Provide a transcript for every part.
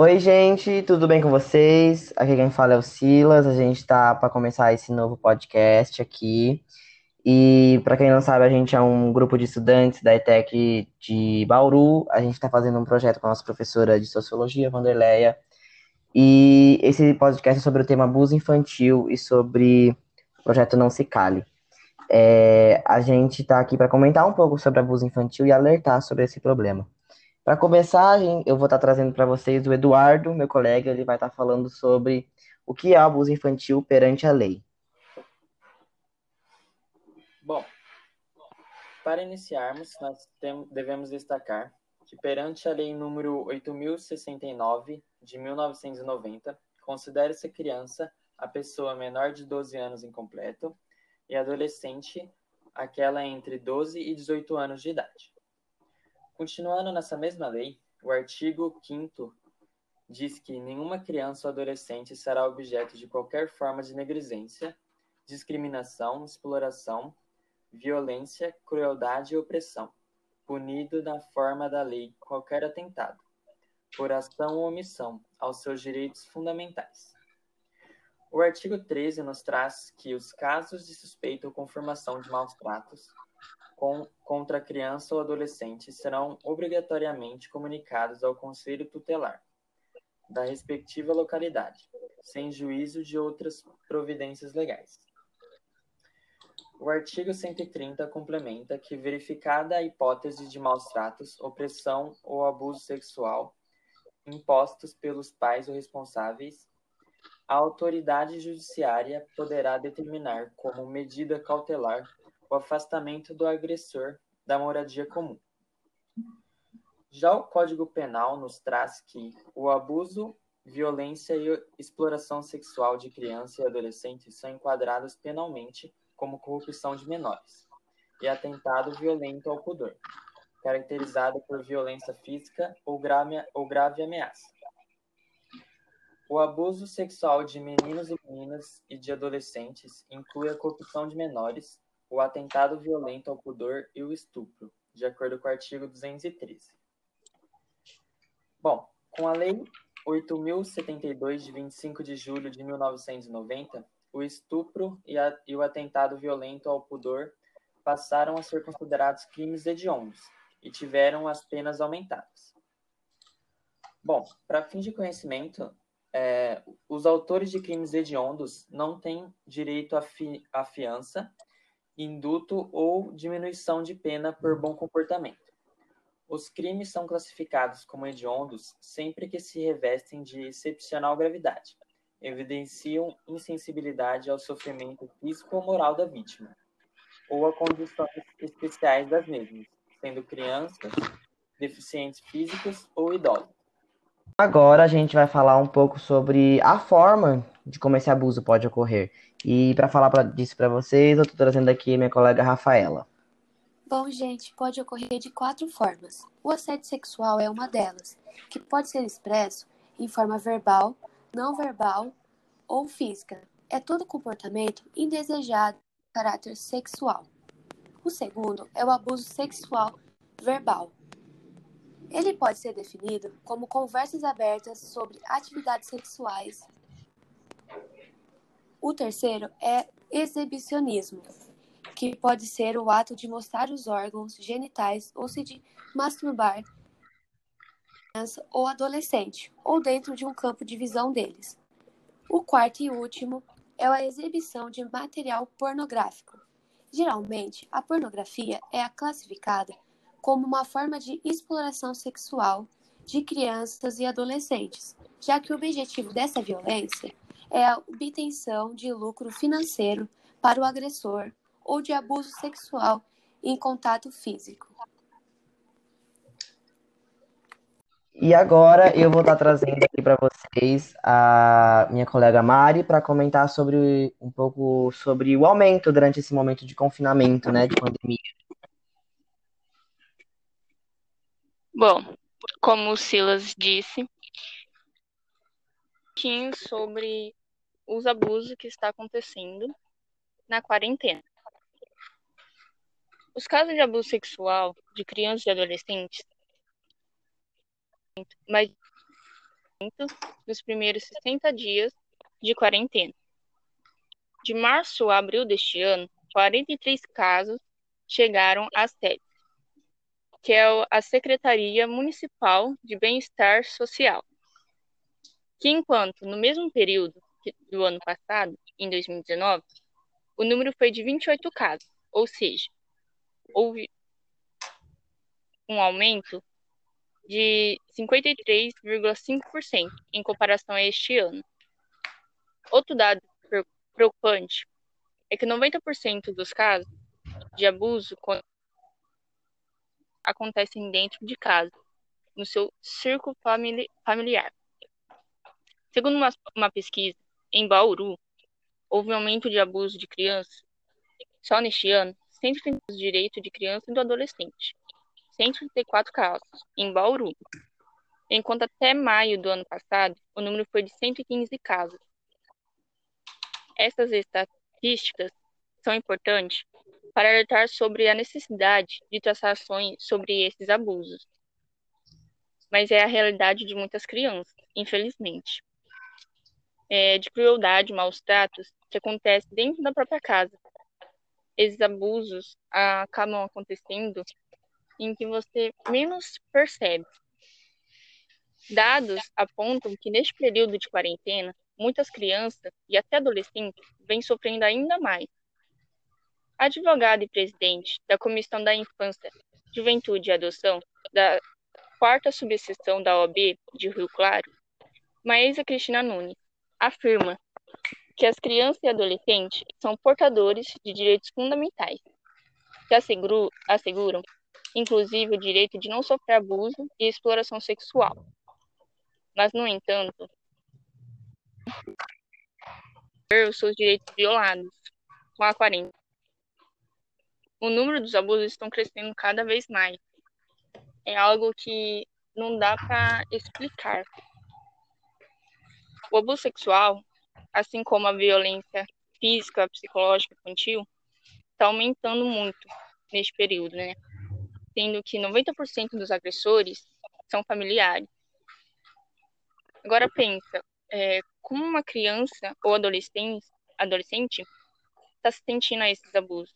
Oi, gente, tudo bem com vocês? Aqui quem fala é o Silas. A gente tá para começar esse novo podcast aqui. E para quem não sabe, a gente é um grupo de estudantes da ETEC de Bauru. A gente está fazendo um projeto com a nossa professora de sociologia, Vanderleia. E esse podcast é sobre o tema abuso infantil e sobre o projeto Não Se Cale. É, a gente está aqui para comentar um pouco sobre abuso infantil e alertar sobre esse problema. Para começar, eu vou estar tá trazendo para vocês o Eduardo, meu colega, ele vai estar tá falando sobre o que é abuso infantil perante a lei. Bom, para iniciarmos, nós devemos destacar que perante a lei número 8069 de 1990, considera-se criança a pessoa menor de 12 anos incompleto e adolescente aquela entre 12 e 18 anos de idade. Continuando nessa mesma lei, o artigo 5 diz que nenhuma criança ou adolescente será objeto de qualquer forma de negligência, discriminação, exploração, violência, crueldade e opressão, punido na forma da lei qualquer atentado, por ação ou omissão, aos seus direitos fundamentais. O artigo 13 nos traz que os casos de suspeita ou confirmação de maus tratos com, contra criança ou adolescente serão obrigatoriamente comunicados ao Conselho Tutelar da respectiva localidade, sem juízo de outras providências legais. O artigo 130 complementa que, verificada a hipótese de maus tratos, opressão ou abuso sexual impostos pelos pais ou responsáveis, a autoridade judiciária poderá determinar como medida cautelar o afastamento do agressor da moradia comum. Já o Código Penal nos traz que o abuso, violência e exploração sexual de crianças e adolescentes são enquadrados penalmente como corrupção de menores e atentado violento ao pudor, caracterizado por violência física ou grave, ou grave ameaça. O abuso sexual de meninos e meninas e de adolescentes inclui a corrupção de menores, o atentado violento ao pudor e o estupro, de acordo com o artigo 213. Bom, com a Lei 8.072, de 25 de julho de 1990, o estupro e, a, e o atentado violento ao pudor passaram a ser considerados crimes hediondos e tiveram as penas aumentadas. Bom, para fim de conhecimento, é, os autores de crimes hediondos não têm direito à, fi, à fiança induto ou diminuição de pena por bom comportamento. Os crimes são classificados como hediondos sempre que se revestem de excepcional gravidade, evidenciam insensibilidade ao sofrimento físico ou moral da vítima, ou a condições especiais das mesmas, sendo crianças, deficientes físicos ou idosos. Agora a gente vai falar um pouco sobre a forma de como esse abuso pode ocorrer. E para falar pra, disso para vocês, eu estou trazendo aqui minha colega Rafaela. Bom, gente, pode ocorrer de quatro formas. O assédio sexual é uma delas, que pode ser expresso em forma verbal, não verbal ou física. É todo comportamento indesejado de caráter sexual. O segundo é o abuso sexual verbal. Ele pode ser definido como conversas abertas sobre atividades sexuais o terceiro é exibicionismo, que pode ser o ato de mostrar os órgãos genitais ou se de masturbar criança ou adolescente, ou dentro de um campo de visão deles. O quarto e último é a exibição de material pornográfico. Geralmente, a pornografia é classificada como uma forma de exploração sexual de crianças e adolescentes, já que o objetivo dessa violência é a obtenção de lucro financeiro para o agressor ou de abuso sexual em contato físico. E agora eu vou estar trazendo aqui para vocês a minha colega Mari para comentar sobre um pouco sobre o aumento durante esse momento de confinamento, né, de pandemia. Bom, como o Silas disse, sobre os abusos que está acontecendo na quarentena. Os casos de abuso sexual de crianças e adolescentes, mas nos primeiros 60 dias de quarentena. De março a abril deste ano, 43 casos chegaram à sede, que é a Secretaria Municipal de Bem-Estar Social, que enquanto no mesmo período do ano passado, em 2019, o número foi de 28 casos, ou seja, houve um aumento de 53,5% em comparação a este ano. Outro dado preocupante é que 90% dos casos de abuso acontecem dentro de casa, no seu círculo familiar. Segundo uma, uma pesquisa, em Bauru, houve um aumento de abuso de crianças. Só neste ano, 130 de direito de criança e do adolescente. 134 casos, em Bauru. Enquanto até maio do ano passado, o número foi de 115 casos. Essas estatísticas são importantes para alertar sobre a necessidade de traçar ações sobre esses abusos. Mas é a realidade de muitas crianças, infelizmente. É, de crueldade, maus tratos que acontece dentro da própria casa. Esses abusos acabam acontecendo em que você menos percebe. Dados apontam que neste período de quarentena, muitas crianças e até adolescentes vêm sofrendo ainda mais. A advogada e presidente da Comissão da Infância, Juventude e Adoção da quarta subseção da OAB de Rio Claro, Maísa Cristina Nunes, afirma que as crianças e adolescentes são portadores de direitos fundamentais, que asseguram, inclusive, o direito de não sofrer abuso e exploração sexual. Mas, no entanto, os seus direitos violados com a quarentena. O número dos abusos estão crescendo cada vez mais. É algo que não dá para explicar. O abuso sexual assim como a violência física, psicológica infantil, está aumentando muito neste período, né? Sendo que 90% dos agressores são familiares. Agora pensa, é, como uma criança ou adolescente adolescente está se sentindo a esses abusos,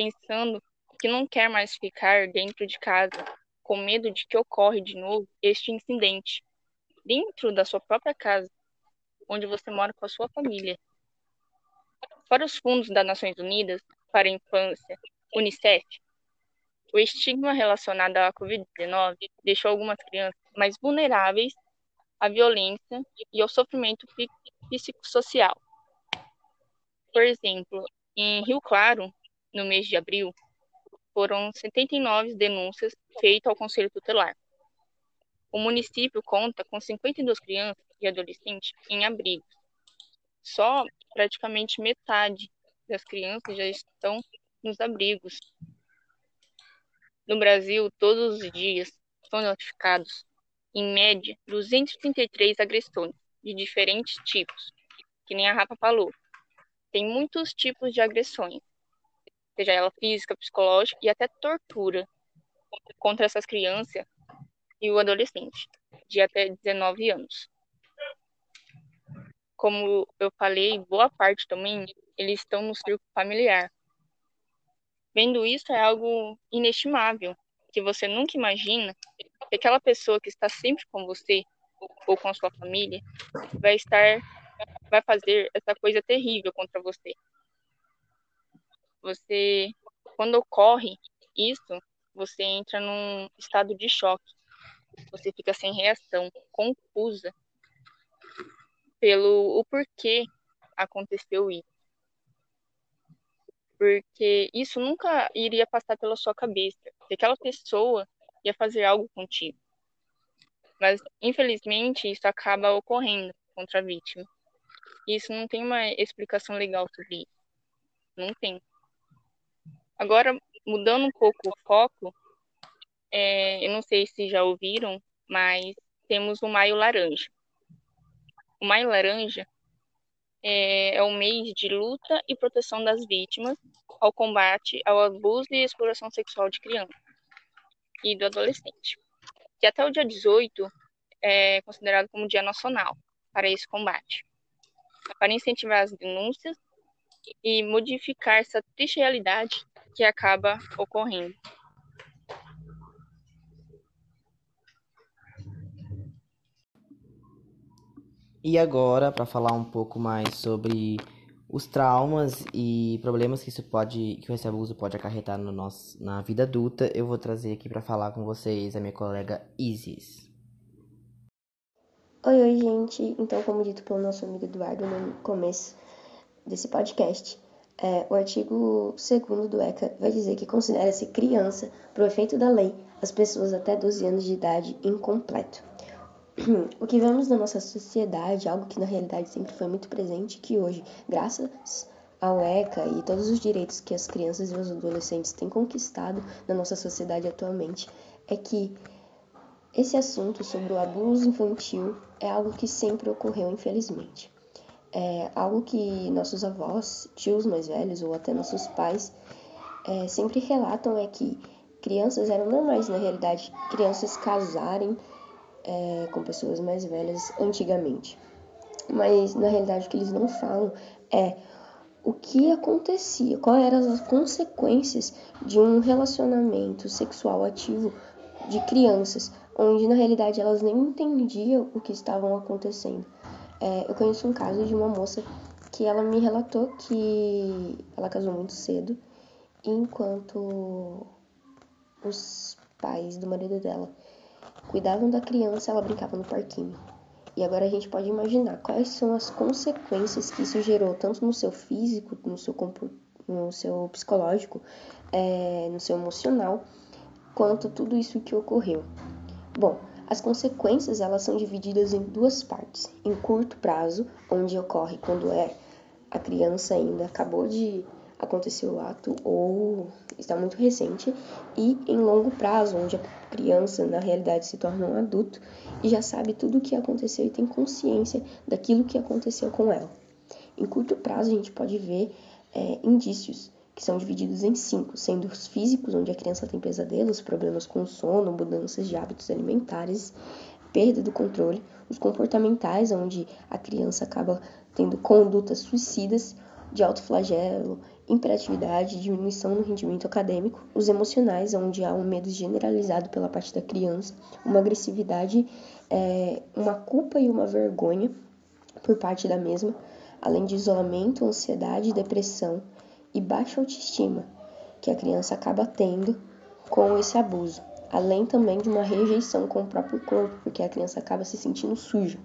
pensando que não quer mais ficar dentro de casa com medo de que ocorre de novo este incidente dentro da sua própria casa onde você mora com a sua família. Para os fundos das Nações Unidas para a Infância, UNICEF, o estigma relacionado à Covid-19 deixou algumas crianças mais vulneráveis à violência e ao sofrimento psicossocial. Por exemplo, em Rio Claro, no mês de abril, foram 79 denúncias feitas ao Conselho Tutelar. O município conta com 52 crianças e adolescentes em abrigos. Só praticamente metade das crianças já estão nos abrigos. No Brasil, todos os dias são notificados, em média, 233 agressões de diferentes tipos, que nem a Rafa falou. Tem muitos tipos de agressões, seja ela física, psicológica e até tortura contra essas crianças e o adolescente, de até 19 anos como eu falei, boa parte também, eles estão no círculo familiar. Vendo isso é algo inestimável, que você nunca imagina que aquela pessoa que está sempre com você ou com a sua família vai estar vai fazer essa coisa terrível contra você. Você quando ocorre isso, você entra num estado de choque. Você fica sem reação, confusa pelo o porquê aconteceu isso. Porque isso nunca iria passar pela sua cabeça, que aquela pessoa ia fazer algo contigo. Mas, infelizmente, isso acaba ocorrendo contra a vítima. E isso não tem uma explicação legal sobre isso. Não tem. Agora, mudando um pouco o foco, é, eu não sei se já ouviram, mas temos o Maio Laranja. O Maio Laranja é, é o mês de luta e proteção das vítimas ao combate ao abuso e exploração sexual de criança e do adolescente. Que até o dia 18 é considerado como Dia Nacional para esse combate, para incentivar as denúncias e modificar essa triste realidade que acaba ocorrendo. E agora, para falar um pouco mais sobre os traumas e problemas que isso pode, que esse abuso pode acarretar no nosso, na vida adulta, eu vou trazer aqui para falar com vocês a minha colega Isis. Oi, oi, gente. Então, como dito pelo nosso amigo Eduardo no começo desse podcast, é, o artigo 2 do ECA vai dizer que considera-se criança, por efeito da lei, as pessoas até 12 anos de idade incompleto. O que vemos na nossa sociedade, algo que na realidade sempre foi muito presente, que hoje, graças ao ECA e todos os direitos que as crianças e os adolescentes têm conquistado na nossa sociedade atualmente, é que esse assunto sobre o abuso infantil é algo que sempre ocorreu, infelizmente. É algo que nossos avós, tios mais velhos ou até nossos pais é, sempre relatam é que crianças eram normais, na realidade, crianças casarem é, com pessoas mais velhas antigamente. Mas na realidade o que eles não falam é o que acontecia, quais eram as consequências de um relacionamento sexual ativo de crianças, onde na realidade elas nem entendiam o que estavam acontecendo. É, eu conheço um caso de uma moça que ela me relatou que ela casou muito cedo, enquanto os pais do marido dela cuidavam da criança, ela brincava no parquinho. E agora a gente pode imaginar quais são as consequências que isso gerou, tanto no seu físico, no seu, no seu psicológico, é, no seu emocional, quanto tudo isso que ocorreu. Bom, as consequências elas são divididas em duas partes. Em curto prazo, onde ocorre quando é a criança ainda acabou de acontecer o ato ou está muito recente, e em longo prazo, onde a criança na realidade se torna um adulto e já sabe tudo o que aconteceu e tem consciência daquilo que aconteceu com ela. Em curto prazo, a gente pode ver é, indícios que são divididos em cinco, sendo os físicos, onde a criança tem pesadelos, problemas com sono, mudanças de hábitos alimentares, perda do controle, os comportamentais, onde a criança acaba tendo condutas suicidas, de autoflagelo, hiperatividade, diminuição no rendimento acadêmico, os emocionais, onde há um medo generalizado pela parte da criança, uma agressividade, é, uma culpa e uma vergonha por parte da mesma, além de isolamento, ansiedade, depressão e baixa autoestima que a criança acaba tendo com esse abuso, além também de uma rejeição com o próprio corpo, porque a criança acaba se sentindo suja.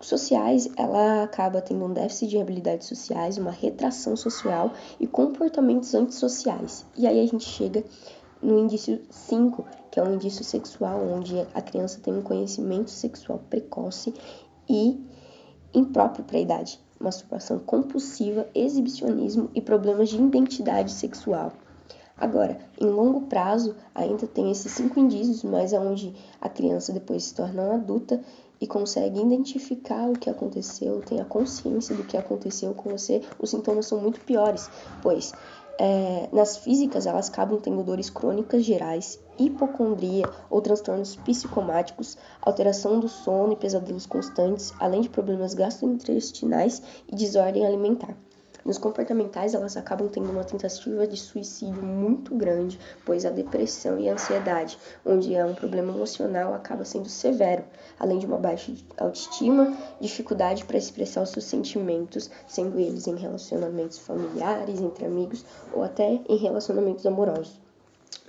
Sociais, ela acaba tendo um déficit de habilidades sociais, uma retração social e comportamentos antissociais. E aí a gente chega no indício 5, que é um indício sexual, onde a criança tem um conhecimento sexual precoce e impróprio para a idade, masturbação compulsiva, exibicionismo e problemas de identidade sexual. Agora, em longo prazo, ainda tem esses cinco indícios, mas aonde a criança depois se torna adulta e consegue identificar o que aconteceu, tem a consciência do que aconteceu com você, os sintomas são muito piores, pois é, nas físicas elas acabam tendo dores crônicas gerais, hipocondria ou transtornos psicomáticos, alteração do sono e pesadelos constantes, além de problemas gastrointestinais e desordem alimentar. Nos comportamentais, elas acabam tendo uma tentativa de suicídio muito grande, pois a depressão e a ansiedade, onde é um problema emocional, acaba sendo severo, além de uma baixa autoestima, dificuldade para expressar os seus sentimentos, sendo eles em relacionamentos familiares, entre amigos ou até em relacionamentos amorosos.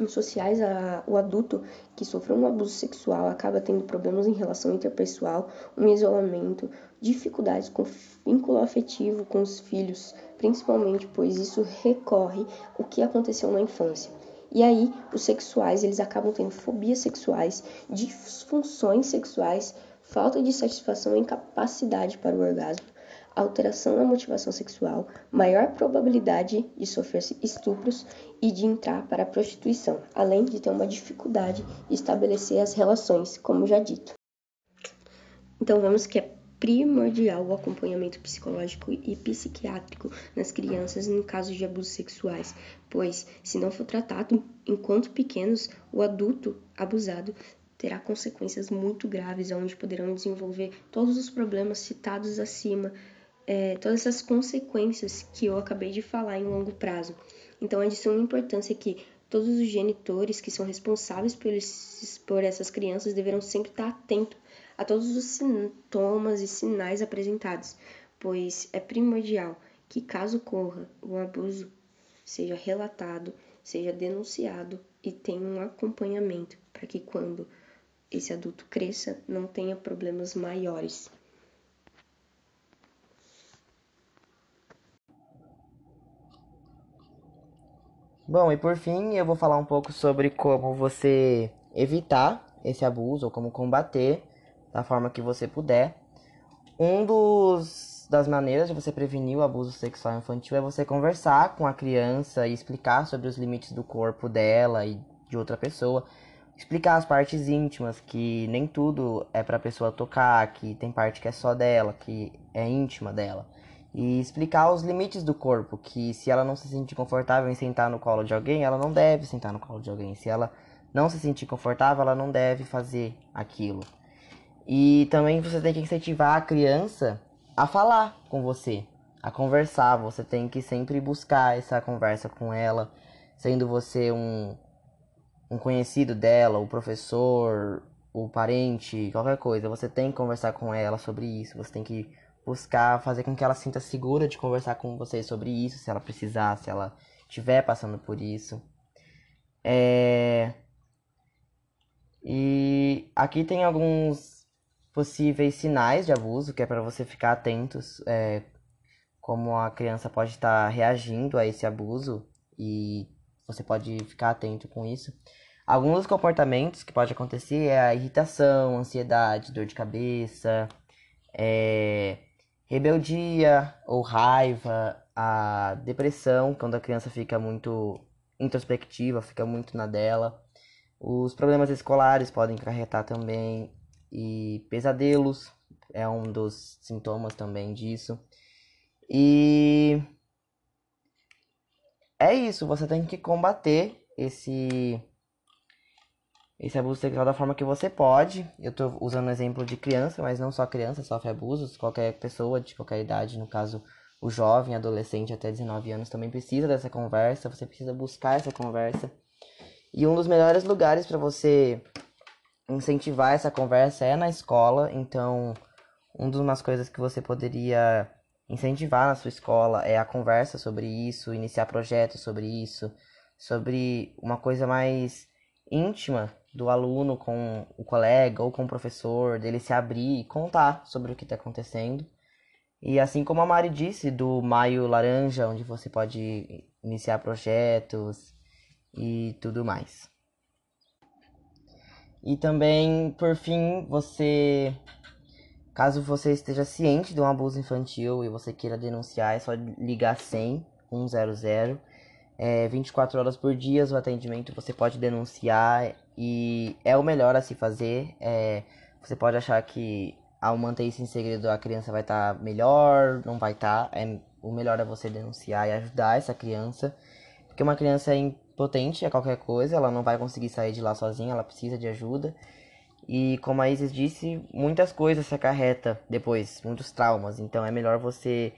Sociais, a, o adulto que sofreu um abuso sexual acaba tendo problemas em relação interpessoal, um isolamento, dificuldades com vínculo afetivo com os filhos, principalmente pois isso recorre o que aconteceu na infância. E aí, os sexuais, eles acabam tendo fobias sexuais, disfunções sexuais, falta de satisfação e incapacidade para o orgasmo, alteração na motivação sexual, maior probabilidade de sofrer estupros e de entrar para a prostituição, além de ter uma dificuldade de estabelecer as relações, como já dito. Então, vemos que é primordial o acompanhamento psicológico e psiquiátrico nas crianças em casos de abusos sexuais, pois, se não for tratado enquanto pequenos, o adulto abusado terá consequências muito graves, onde poderão desenvolver todos os problemas citados acima, é, todas essas consequências que eu acabei de falar em longo prazo. Então, é de suma importância que todos os genitores que são responsáveis por, esses, por essas crianças deverão sempre estar atentos a todos os sintomas e sinais apresentados, pois é primordial que, caso ocorra o abuso, seja relatado, seja denunciado e tenha um acompanhamento para que, quando esse adulto cresça, não tenha problemas maiores. Bom, e por fim, eu vou falar um pouco sobre como você evitar esse abuso ou como combater da forma que você puder. Um dos das maneiras de você prevenir o abuso sexual infantil é você conversar com a criança e explicar sobre os limites do corpo dela e de outra pessoa, explicar as partes íntimas, que nem tudo é para a pessoa tocar, que tem parte que é só dela, que é íntima dela. E explicar os limites do corpo, que se ela não se sentir confortável em sentar no colo de alguém, ela não deve sentar no colo de alguém. Se ela não se sentir confortável, ela não deve fazer aquilo. E também você tem que incentivar a criança a falar com você, a conversar. Você tem que sempre buscar essa conversa com ela, sendo você um, um conhecido dela, o professor, o parente, qualquer coisa. Você tem que conversar com ela sobre isso. Você tem que buscar fazer com que ela sinta segura de conversar com você sobre isso, se ela precisar, se ela estiver passando por isso. É... E aqui tem alguns possíveis sinais de abuso, que é para você ficar atentos é, como a criança pode estar reagindo a esse abuso e você pode ficar atento com isso. Alguns comportamentos que pode acontecer é a irritação, ansiedade, dor de cabeça, é, rebeldia ou raiva, a depressão, quando a criança fica muito introspectiva, fica muito na dela. Os problemas escolares podem acarretar também e pesadelos é um dos sintomas também disso. E é isso, você tem que combater esse esse abuso sexual da forma que você pode. Eu estou usando o exemplo de criança, mas não só criança sofre abusos, qualquer pessoa de qualquer idade, no caso o jovem, adolescente até 19 anos também precisa dessa conversa, você precisa buscar essa conversa. E um dos melhores lugares para você incentivar essa conversa é na escola, então uma das coisas que você poderia incentivar na sua escola é a conversa sobre isso, iniciar projetos sobre isso, sobre uma coisa mais íntima do aluno com o colega ou com o professor, dele se abrir e contar sobre o que está acontecendo. E assim como a Mari disse, do Maio Laranja, onde você pode iniciar projetos e tudo mais. E também, por fim, você. Caso você esteja ciente de um abuso infantil e você queira denunciar, é só ligar 100 100. É, 24 horas por dia o atendimento você pode denunciar e é o melhor a se fazer. É, você pode achar que ao manter isso em segredo a criança vai estar tá melhor, não vai estar. Tá. É, o melhor é você denunciar e ajudar essa criança. Porque uma criança é potente a qualquer coisa, ela não vai conseguir sair de lá sozinha, ela precisa de ajuda. E como a Isis disse, muitas coisas se acarreta depois, muitos traumas. Então é melhor você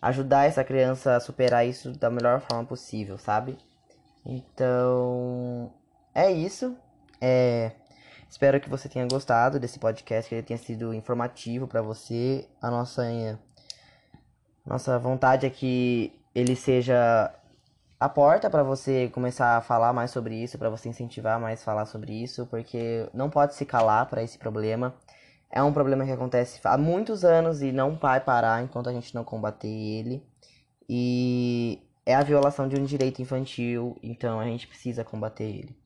ajudar essa criança a superar isso da melhor forma possível, sabe? Então é isso. É... Espero que você tenha gostado desse podcast, que ele tenha sido informativo para você. A nossa nossa vontade é que ele seja a porta para você começar a falar mais sobre isso, para você incentivar mais a falar sobre isso, porque não pode se calar para esse problema. É um problema que acontece há muitos anos e não vai parar enquanto a gente não combater ele. E é a violação de um direito infantil, então a gente precisa combater ele.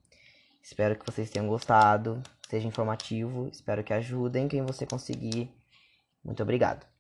Espero que vocês tenham gostado, seja informativo, espero que ajudem quem você conseguir. Muito obrigado.